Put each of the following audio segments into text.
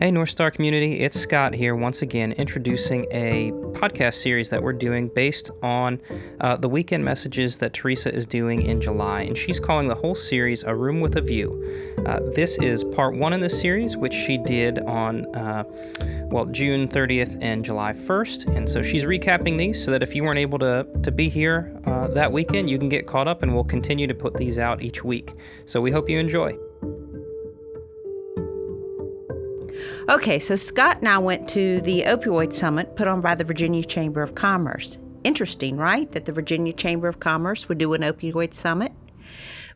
Hey, North Star community, it's Scott here once again introducing a podcast series that we're doing based on uh, the weekend messages that Teresa is doing in July. And she's calling the whole series A Room with a View. Uh, this is part one in the series, which she did on, uh, well, June 30th and July 1st. And so she's recapping these so that if you weren't able to, to be here uh, that weekend, you can get caught up and we'll continue to put these out each week. So we hope you enjoy. Okay, so Scott and I went to the opioid summit put on by the Virginia Chamber of Commerce. Interesting, right? That the Virginia Chamber of Commerce would do an opioid summit.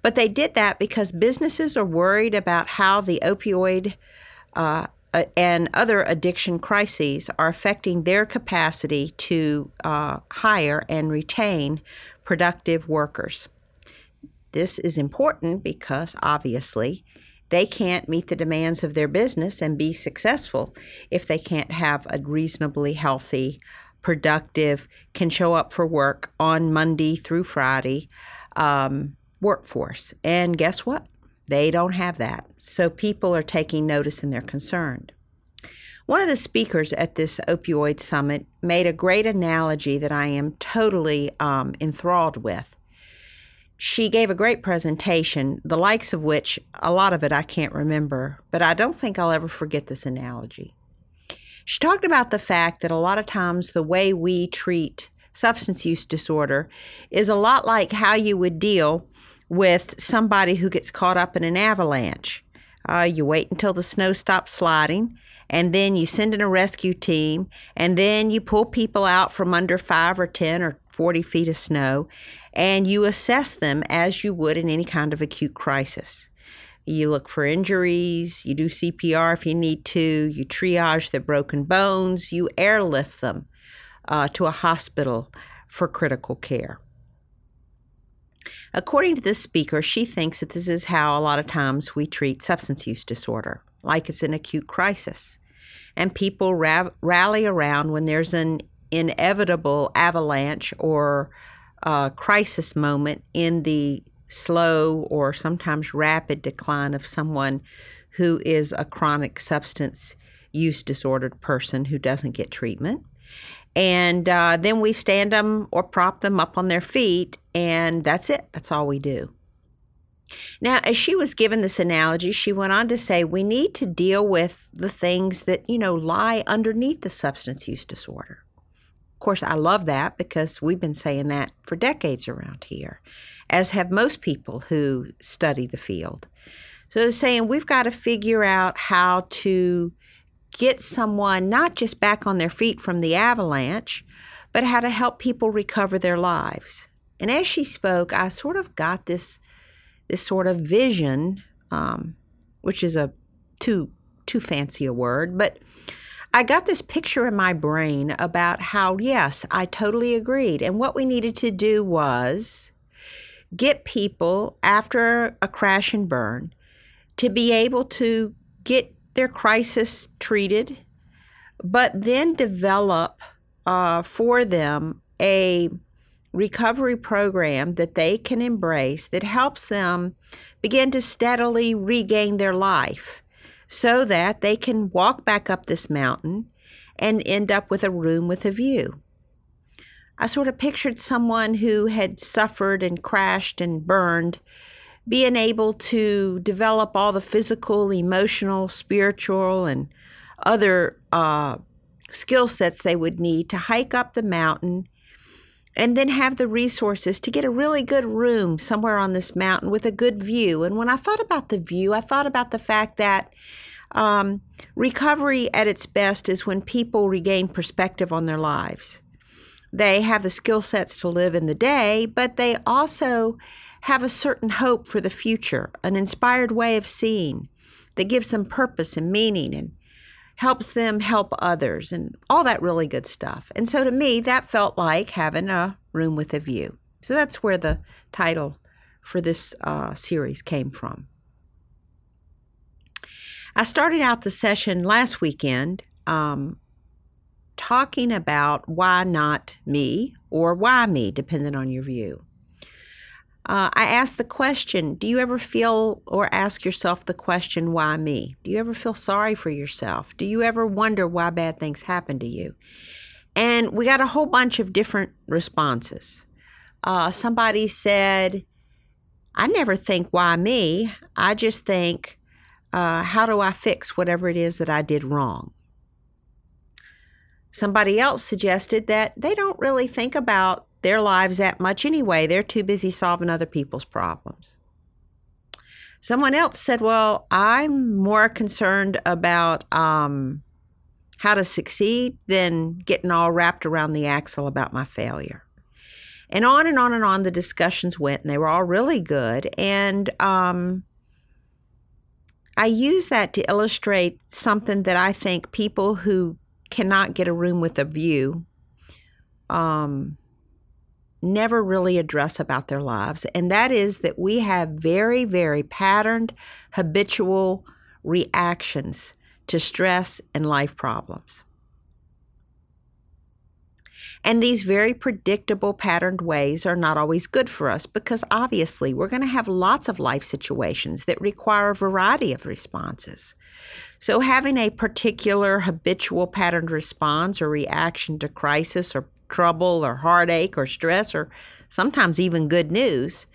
But they did that because businesses are worried about how the opioid uh, and other addiction crises are affecting their capacity to uh, hire and retain productive workers. This is important because obviously they can't meet the demands of their business and be successful if they can't have a reasonably healthy, productive, can show up for work on Monday through Friday um, workforce. And guess what? They don't have that. So people are taking notice and they're concerned. One of the speakers at this opioid summit made a great analogy that I am totally um, enthralled with she gave a great presentation, the likes of which a lot of it I can't remember, but I don't think I'll ever forget this analogy. She talked about the fact that a lot of times the way we treat substance use disorder is a lot like how you would deal with somebody who gets caught up in an avalanche. Uh, you wait until the snow stops sliding, and then you send in a rescue team, and then you pull people out from under five or 10 or 40 feet of snow, and you assess them as you would in any kind of acute crisis. You look for injuries, you do CPR if you need to, you triage the broken bones, you airlift them uh, to a hospital for critical care. According to this speaker, she thinks that this is how a lot of times we treat substance use disorder, like it's an acute crisis. And people ra- rally around when there's an inevitable avalanche or uh, crisis moment in the slow or sometimes rapid decline of someone who is a chronic substance use disordered person who doesn't get treatment. And uh, then we stand them or prop them up on their feet, and that's it. That's all we do. Now, as she was given this analogy, she went on to say we need to deal with the things that, you know, lie underneath the substance use disorder course, I love that because we've been saying that for decades around here, as have most people who study the field. So saying we've got to figure out how to get someone not just back on their feet from the avalanche, but how to help people recover their lives. And as she spoke, I sort of got this this sort of vision, um, which is a too too fancy a word, but I got this picture in my brain about how, yes, I totally agreed. And what we needed to do was get people after a crash and burn to be able to get their crisis treated, but then develop uh, for them a recovery program that they can embrace that helps them begin to steadily regain their life so that they can walk back up this mountain and end up with a room with a view. I sort of pictured someone who had suffered and crashed and burned being able to develop all the physical, emotional, spiritual, and other uh, skill sets they would need to hike up the mountain and then have the resources to get a really good room somewhere on this mountain with a good view. And when I thought about the view, I thought about the fact that um, recovery at its best is when people regain perspective on their lives. They have the skill sets to live in the day, but they also have a certain hope for the future, an inspired way of seeing that gives them purpose and meaning and helps them help others and all that really good stuff. And so to me, that felt like having a room with a view. So that's where the title for this uh, series came from. I started out the session last weekend um, talking about why not me or why me, depending on your view. Uh, I ask the question Do you ever feel or ask yourself the question, why me? Do you ever feel sorry for yourself? Do you ever wonder why bad things happen to you? And we got a whole bunch of different responses. Uh, somebody said, I never think, why me? I just think, uh, how do I fix whatever it is that I did wrong? Somebody else suggested that they don't really think about their lives that much anyway. They're too busy solving other people's problems. Someone else said, Well, I'm more concerned about um, how to succeed than getting all wrapped around the axle about my failure. And on and on and on the discussions went, and they were all really good. And um, I use that to illustrate something that I think people who cannot get a room with a view um, never really address about their lives. And that is that we have very, very patterned, habitual reactions to stress and life problems. And these very predictable, patterned ways are not always good for us because obviously we're going to have lots of life situations that require a variety of responses. So, having a particular habitual patterned response or reaction to crisis or trouble or heartache or stress or sometimes even good news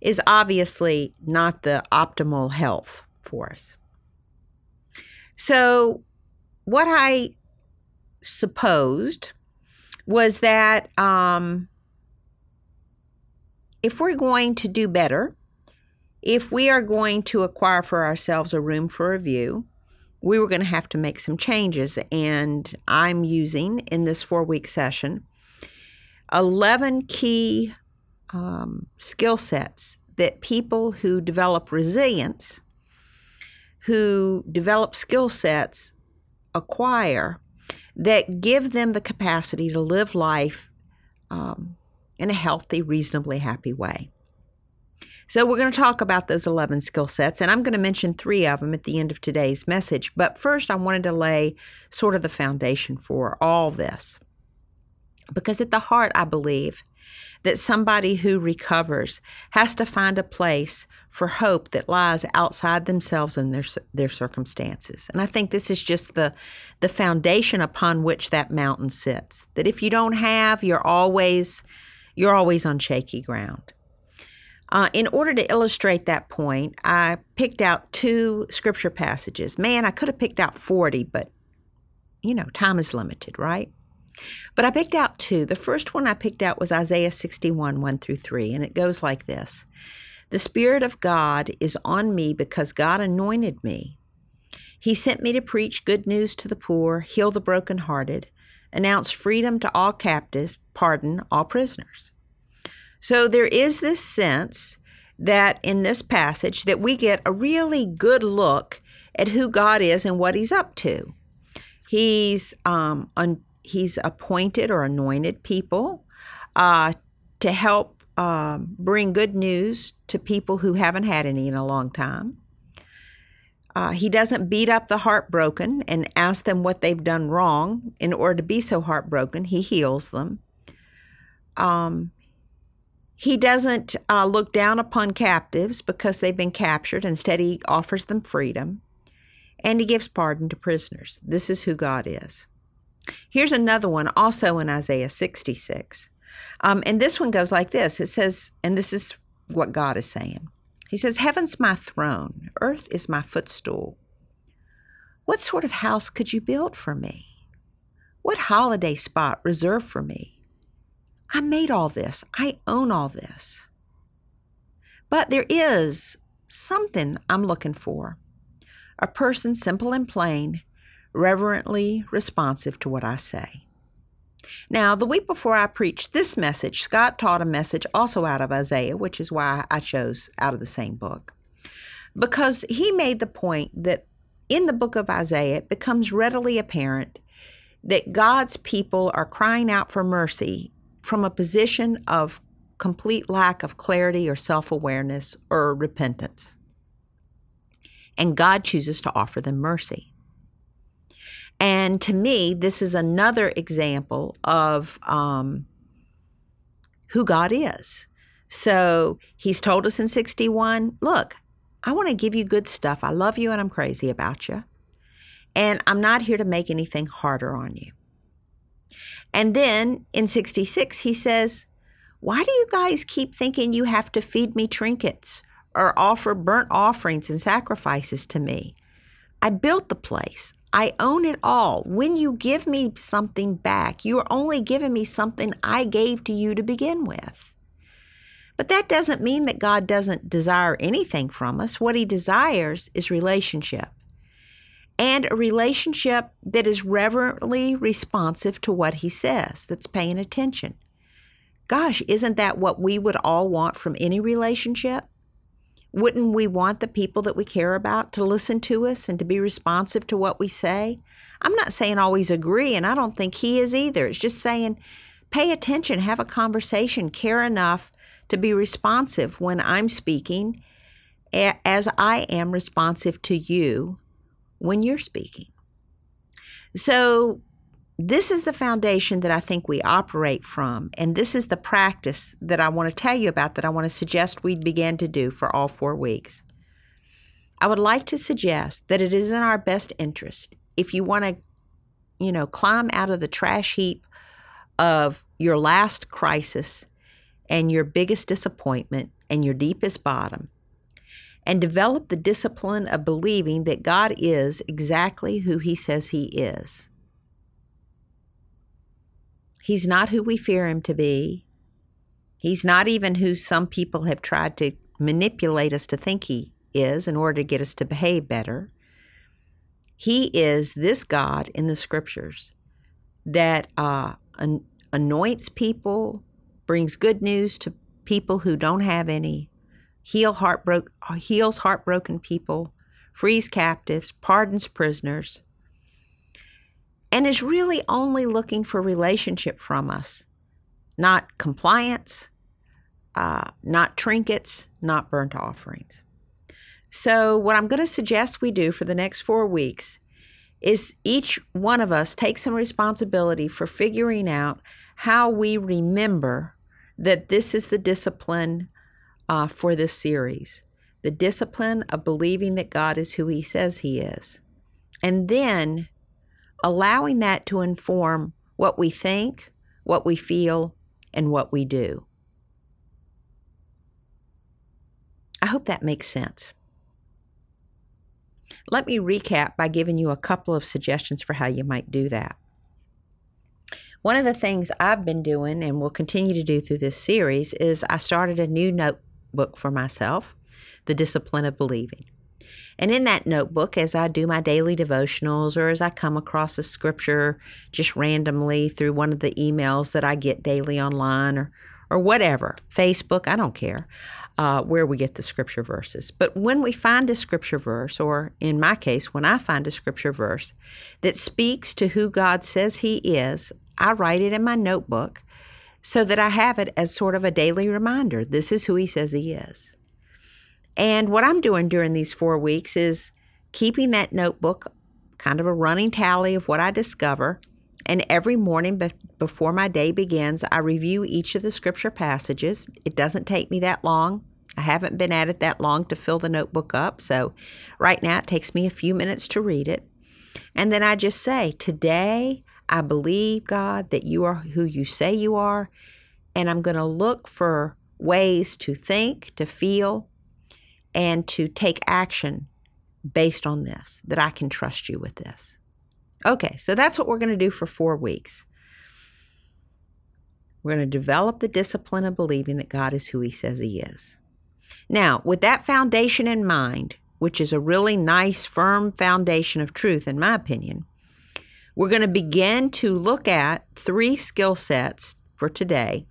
is obviously not the optimal health for us. So, what I supposed was that um, if we're going to do better, if we are going to acquire for ourselves a room for review, we were going to have to make some changes. And I'm using in this four week session 11 key um, skill sets that people who develop resilience, who develop skill sets, acquire that give them the capacity to live life um, in a healthy, reasonably happy way. So, we're going to talk about those 11 skill sets, and I'm going to mention three of them at the end of today's message. But first, I wanted to lay sort of the foundation for all this. Because at the heart, I believe that somebody who recovers has to find a place for hope that lies outside themselves and their their circumstances. And I think this is just the the foundation upon which that mountain sits. That if you don't have, you're always you're always on shaky ground. Uh, in order to illustrate that point, I picked out two scripture passages. Man, I could have picked out 40, but you know, time is limited, right? But I picked out two. The first one I picked out was Isaiah 61, 1 through 3, and it goes like this The Spirit of God is on me because God anointed me. He sent me to preach good news to the poor, heal the brokenhearted, announce freedom to all captives, pardon all prisoners. So there is this sense that in this passage that we get a really good look at who God is and what he's up to. He's um, he's appointed or anointed people uh, to help uh, bring good news to people who haven't had any in a long time. Uh, he doesn't beat up the heartbroken and ask them what they've done wrong in order to be so heartbroken. He heals them. Um, he doesn't uh, look down upon captives because they've been captured. Instead, he offers them freedom. And he gives pardon to prisoners. This is who God is. Here's another one, also in Isaiah 66. Um, and this one goes like this it says, and this is what God is saying He says, Heaven's my throne, earth is my footstool. What sort of house could you build for me? What holiday spot reserved for me? I made all this, I own all this. But there is something I'm looking for a person simple and plain reverently responsive to what I say. Now, the week before I preached this message, Scott taught a message also out of Isaiah, which is why I chose out of the same book. Because he made the point that in the book of Isaiah, it becomes readily apparent that God's people are crying out for mercy from a position of complete lack of clarity or self awareness or repentance. And God chooses to offer them mercy. And to me, this is another example of um, who God is. So he's told us in 61 look, I want to give you good stuff. I love you and I'm crazy about you. And I'm not here to make anything harder on you. And then in 66, he says, Why do you guys keep thinking you have to feed me trinkets or offer burnt offerings and sacrifices to me? I built the place. I own it all. When you give me something back, you are only giving me something I gave to you to begin with. But that doesn't mean that God doesn't desire anything from us. What He desires is relationship and a relationship that is reverently responsive to what He says, that's paying attention. Gosh, isn't that what we would all want from any relationship? Wouldn't we want the people that we care about to listen to us and to be responsive to what we say? I'm not saying always agree, and I don't think he is either. It's just saying pay attention, have a conversation, care enough to be responsive when I'm speaking, as I am responsive to you when you're speaking. So this is the foundation that I think we operate from, and this is the practice that I want to tell you about that I want to suggest we begin to do for all four weeks. I would like to suggest that it is in our best interest if you want to, you know, climb out of the trash heap of your last crisis and your biggest disappointment and your deepest bottom and develop the discipline of believing that God is exactly who He says He is He's not who we fear him to be. He's not even who some people have tried to manipulate us to think he is in order to get us to behave better. He is this God in the scriptures that uh, an- anoints people, brings good news to people who don't have any, heal heartbro- heals heartbroken people, frees captives, pardons prisoners, and is really only looking for relationship from us, not compliance, uh, not trinkets, not burnt offerings. So, what I'm going to suggest we do for the next four weeks is each one of us take some responsibility for figuring out how we remember that this is the discipline uh, for this series the discipline of believing that God is who He says He is. And then allowing that to inform what we think, what we feel, and what we do. I hope that makes sense. Let me recap by giving you a couple of suggestions for how you might do that. One of the things I've been doing and will continue to do through this series is I started a new notebook for myself, The Discipline of Believing. And in that notebook, as I do my daily devotionals or as I come across a scripture just randomly through one of the emails that I get daily online or, or whatever, Facebook, I don't care uh, where we get the scripture verses. But when we find a scripture verse, or in my case, when I find a scripture verse that speaks to who God says He is, I write it in my notebook so that I have it as sort of a daily reminder. This is who He says He is. And what I'm doing during these four weeks is keeping that notebook, kind of a running tally of what I discover. And every morning be- before my day begins, I review each of the scripture passages. It doesn't take me that long. I haven't been at it that long to fill the notebook up. So right now it takes me a few minutes to read it. And then I just say, Today I believe, God, that you are who you say you are. And I'm going to look for ways to think, to feel, and to take action based on this, that I can trust you with this. Okay, so that's what we're going to do for four weeks. We're going to develop the discipline of believing that God is who He says He is. Now, with that foundation in mind, which is a really nice, firm foundation of truth, in my opinion, we're going to begin to look at three skill sets for today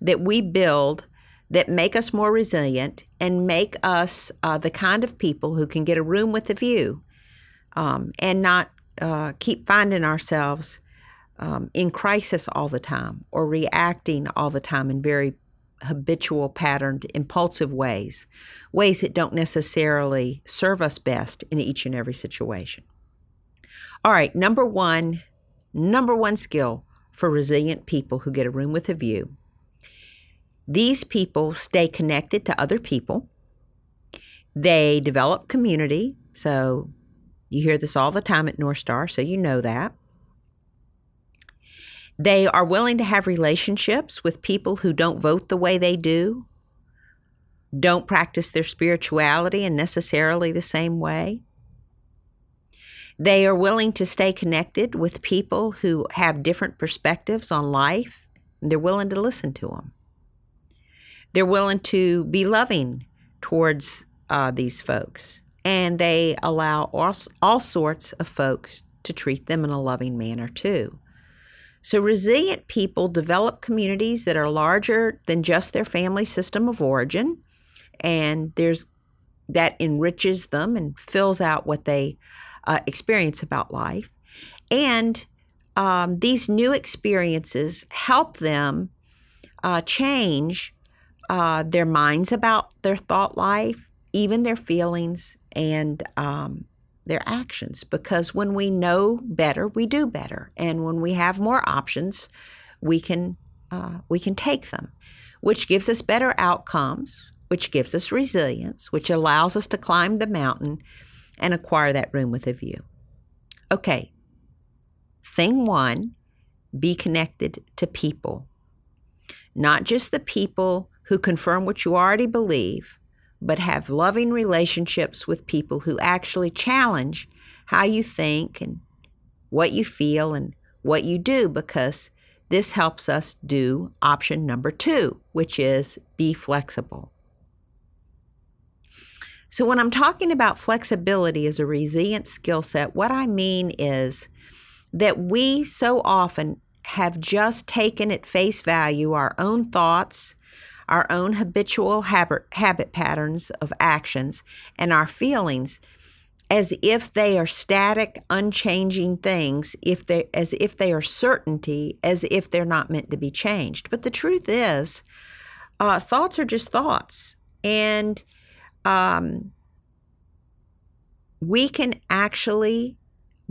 that we build that make us more resilient and make us uh, the kind of people who can get a room with a view um, and not uh, keep finding ourselves um, in crisis all the time or reacting all the time in very habitual, patterned, impulsive ways, ways that don't necessarily serve us best in each and every situation. All right, number one, number one skill for resilient people who get a room with a view These people stay connected to other people. They develop community. So you hear this all the time at North Star, so you know that. They are willing to have relationships with people who don't vote the way they do, don't practice their spirituality in necessarily the same way. They are willing to stay connected with people who have different perspectives on life. And they're willing to listen to them. They're willing to be loving towards uh, these folks. And they allow all, all sorts of folks to treat them in a loving manner too. So, resilient people develop communities that are larger than just their family system of origin, and there's that enriches them and fills out what they uh, experience about life. And um, these new experiences help them uh, change uh, their minds about their thought life, even their feelings and um, their actions. Because when we know better, we do better, and when we have more options, we can uh, we can take them, which gives us better outcomes, which gives us resilience, which allows us to climb the mountain and acquire that room with a view. Okay, thing one be connected to people, not just the people who confirm what you already believe, but have loving relationships with people who actually challenge how you think and what you feel and what you do, because this helps us do option number two, which is be flexible. So, when I'm talking about flexibility as a resilient skill set, what I mean is that we so often have just taken at face value our own thoughts, our own habitual habit, habit patterns of actions, and our feelings as if they are static, unchanging things, if they as if they are certainty, as if they're not meant to be changed. But the truth is, uh, thoughts are just thoughts, and um, we can actually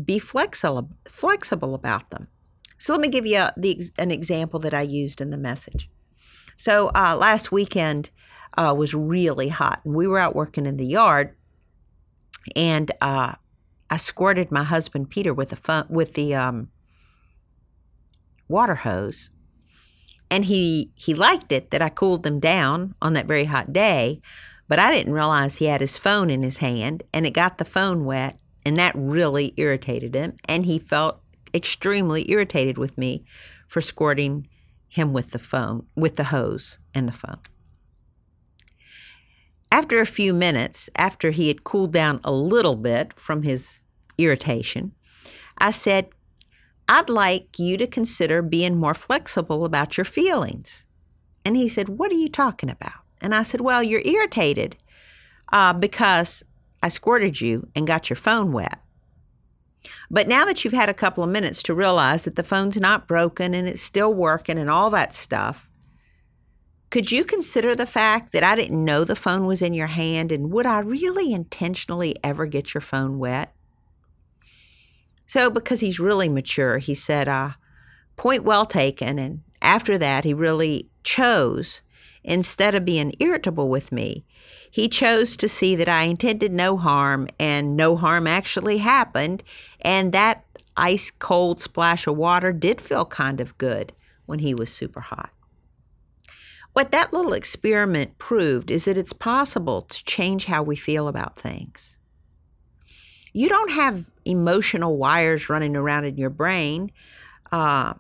be flexible flexible about them. So let me give you a, the, an example that I used in the message. So uh, last weekend uh, was really hot, and we were out working in the yard, and uh, I squirted my husband Peter with the fun, with the um, water hose, and he he liked it that I cooled them down on that very hot day. But I didn't realize he had his phone in his hand and it got the phone wet, and that really irritated him. And he felt extremely irritated with me for squirting him with the phone, with the hose and the phone. After a few minutes, after he had cooled down a little bit from his irritation, I said, I'd like you to consider being more flexible about your feelings. And he said, What are you talking about? And I said, Well, you're irritated uh, because I squirted you and got your phone wet. But now that you've had a couple of minutes to realize that the phone's not broken and it's still working and all that stuff, could you consider the fact that I didn't know the phone was in your hand and would I really intentionally ever get your phone wet? So, because he's really mature, he said, uh, Point well taken. And after that, he really chose Instead of being irritable with me, he chose to see that I intended no harm and no harm actually happened, and that ice cold splash of water did feel kind of good when he was super hot. What that little experiment proved is that it's possible to change how we feel about things. You don't have emotional wires running around in your brain uh,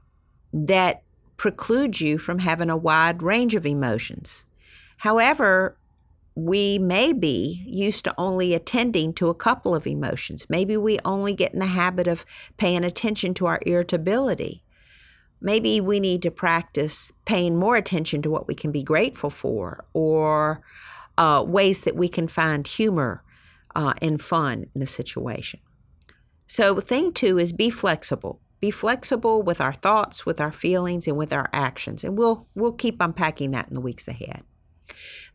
that preclude you from having a wide range of emotions. However, we may be used to only attending to a couple of emotions. Maybe we only get in the habit of paying attention to our irritability. Maybe we need to practice paying more attention to what we can be grateful for or uh, ways that we can find humor uh, and fun in the situation. So, thing two is be flexible be flexible with our thoughts, with our feelings, and with our actions. And we'll we'll keep unpacking that in the weeks ahead.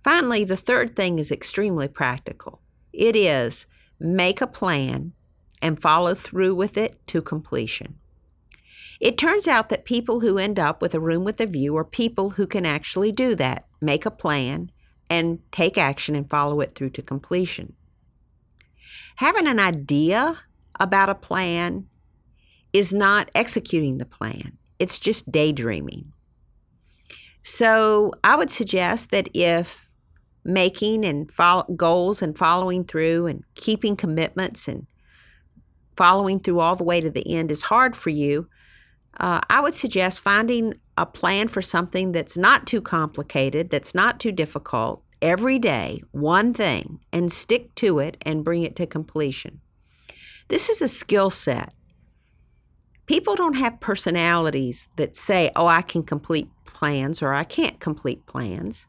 Finally, the third thing is extremely practical. It is make a plan and follow through with it to completion. It turns out that people who end up with a room with a view are people who can actually do that, make a plan, and take action and follow it through to completion. Having an idea about a plan is not executing the plan, it's just daydreaming. So I would suggest that if making and goals and following through and keeping commitments and following through all the way to the end is hard for you, uh, I would suggest finding a plan for something that's not too complicated, that's not too difficult, every day, one thing, and stick to it and bring it to completion. This is a skill set. People don't have personalities that say, oh, I can complete plans or I can't complete plans.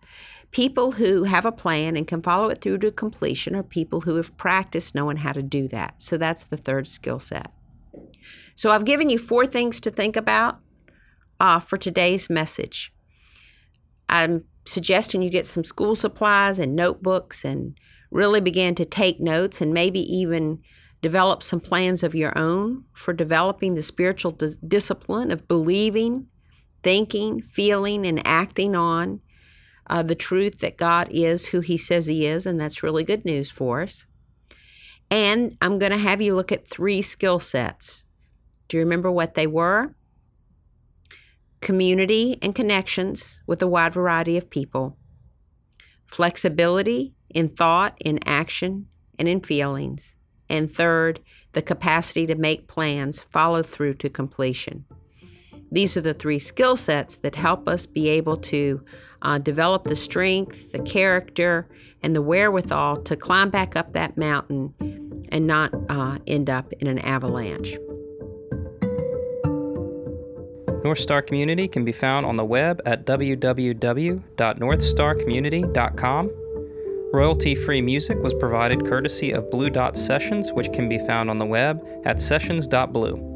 People who have a plan and can follow it through to completion are people who have practiced knowing how to do that. So that's the third skill set. So I've given you four things to think about uh, for today's message. I'm suggesting you get some school supplies and notebooks and really begin to take notes and maybe even develop some plans of your own for developing the spiritual dis- discipline of believing, thinking, feeling, and acting on uh, the truth that God is who He says He is, and that's really good news for us. And I'm going to have you look at three skill sets. Do you remember what they were? community and connections with a wide variety of people, flexibility in thought, in action, and in feelings, and third, the capacity to make plans follow through to completion. These are the three skill sets that help us be able to uh, develop the strength, the character, and the wherewithal to climb back up that mountain and not uh, end up in an avalanche. North Star Community can be found on the web at www.northstarcommunity.com. Royalty free music was provided courtesy of Blue Dot Sessions, which can be found on the web at sessions.blue.